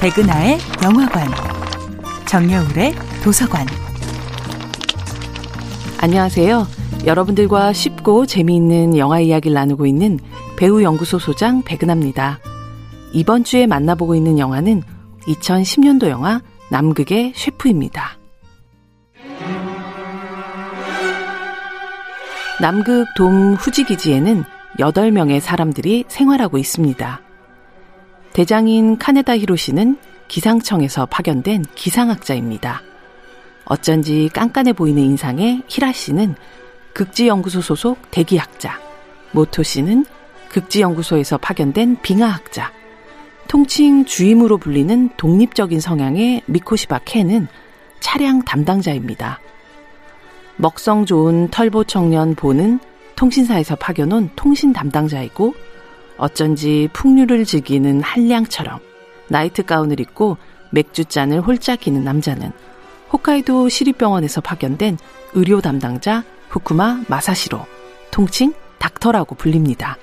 백은하의 영화관, 정여울의 도서관. 안녕하세요. 여러분들과 쉽고 재미있는 영화 이야기를 나누고 있는 배우 연구소 소장 백은하입니다. 이번 주에 만나보고 있는 영화는 2010년도 영화 남극의 셰프입니다. 남극 돔 후지 기지에는 8명의 사람들이 생활하고 있습니다. 대장인 카네다 히로시는 기상청에서 파견된 기상학자입니다. 어쩐지 깐깐해 보이는 인상의 히라 씨는 극지연구소 소속 대기학자, 모토 씨는 극지연구소에서 파견된 빙하학자, 통칭 주임으로 불리는 독립적인 성향의 미코시바 켄은 차량 담당자입니다. 먹성 좋은 털보 청년 보는 통신사에서 파견온 통신 담당자이고 어쩐지 풍류를 즐기는 한량처럼 나이트 가운을 입고 맥주잔을 홀짝 기는 남자는 홋카이도 시립병원에서 파견된 의료 담당자 후쿠마 마사시로, 통칭 닥터라고 불립니다.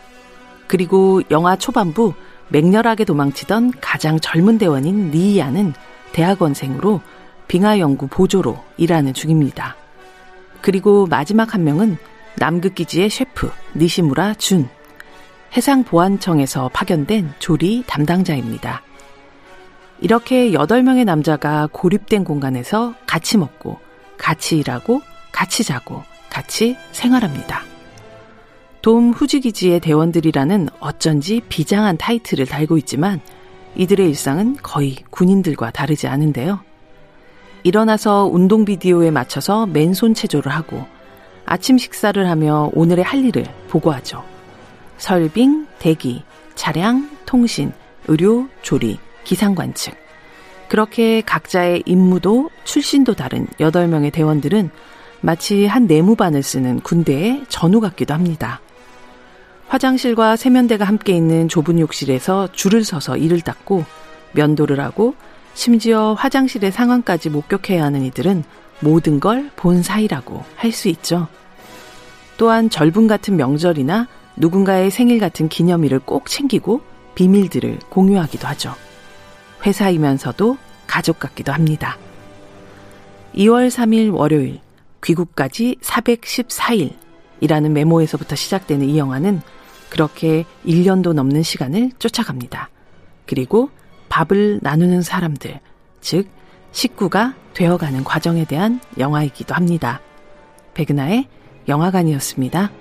그리고 영화 초반부 맹렬하게 도망치던 가장 젊은 대원인 리이아는 대학원생으로 빙하 연구 보조로 일하는 중입니다. 그리고 마지막 한 명은 남극 기지의 셰프 니시무라 준, 해상보안청에서 파견된 조리 담당자입니다. 이렇게 8명의 남자가 고립된 공간에서 같이 먹고, 같이 일하고, 같이 자고, 같이 생활합니다. 돔 후지기지의 대원들이라는 어쩐지 비장한 타이틀을 달고 있지만 이들의 일상은 거의 군인들과 다르지 않은데요. 일어나서 운동 비디오에 맞춰서 맨손 체조를 하고 아침 식사를 하며 오늘의 할 일을 보고하죠. 설빙, 대기, 차량, 통신, 의료, 조리, 기상관측. 그렇게 각자의 임무도 출신도 다른 8명의 대원들은 마치 한 내무반을 쓰는 군대의 전우 같기도 합니다. 화장실과 세면대가 함께 있는 좁은 욕실에서 줄을 서서 이를 닦고 면도를 하고 심지어 화장실의 상황까지 목격해야 하는 이들은 모든 걸 본 사이라고 할 수 있죠. 또한 절분 같은 명절이나 누군가의 생일 같은 기념일을 꼭 챙기고 비밀들을 공유하기도 하죠. 회사이면서도 가족 같기도 합니다. 2월 3일 월요일, 귀국까지 414일이라는 메모에서부터 시작되는 이 영화는 그렇게 1년도 넘는 시간을 쫓아갑니다. 그리고 밥을 나누는 사람들, 즉, 식구가 되어가는 과정에 대한 영화이기도 합니다. 백은하의 영화관이었습니다.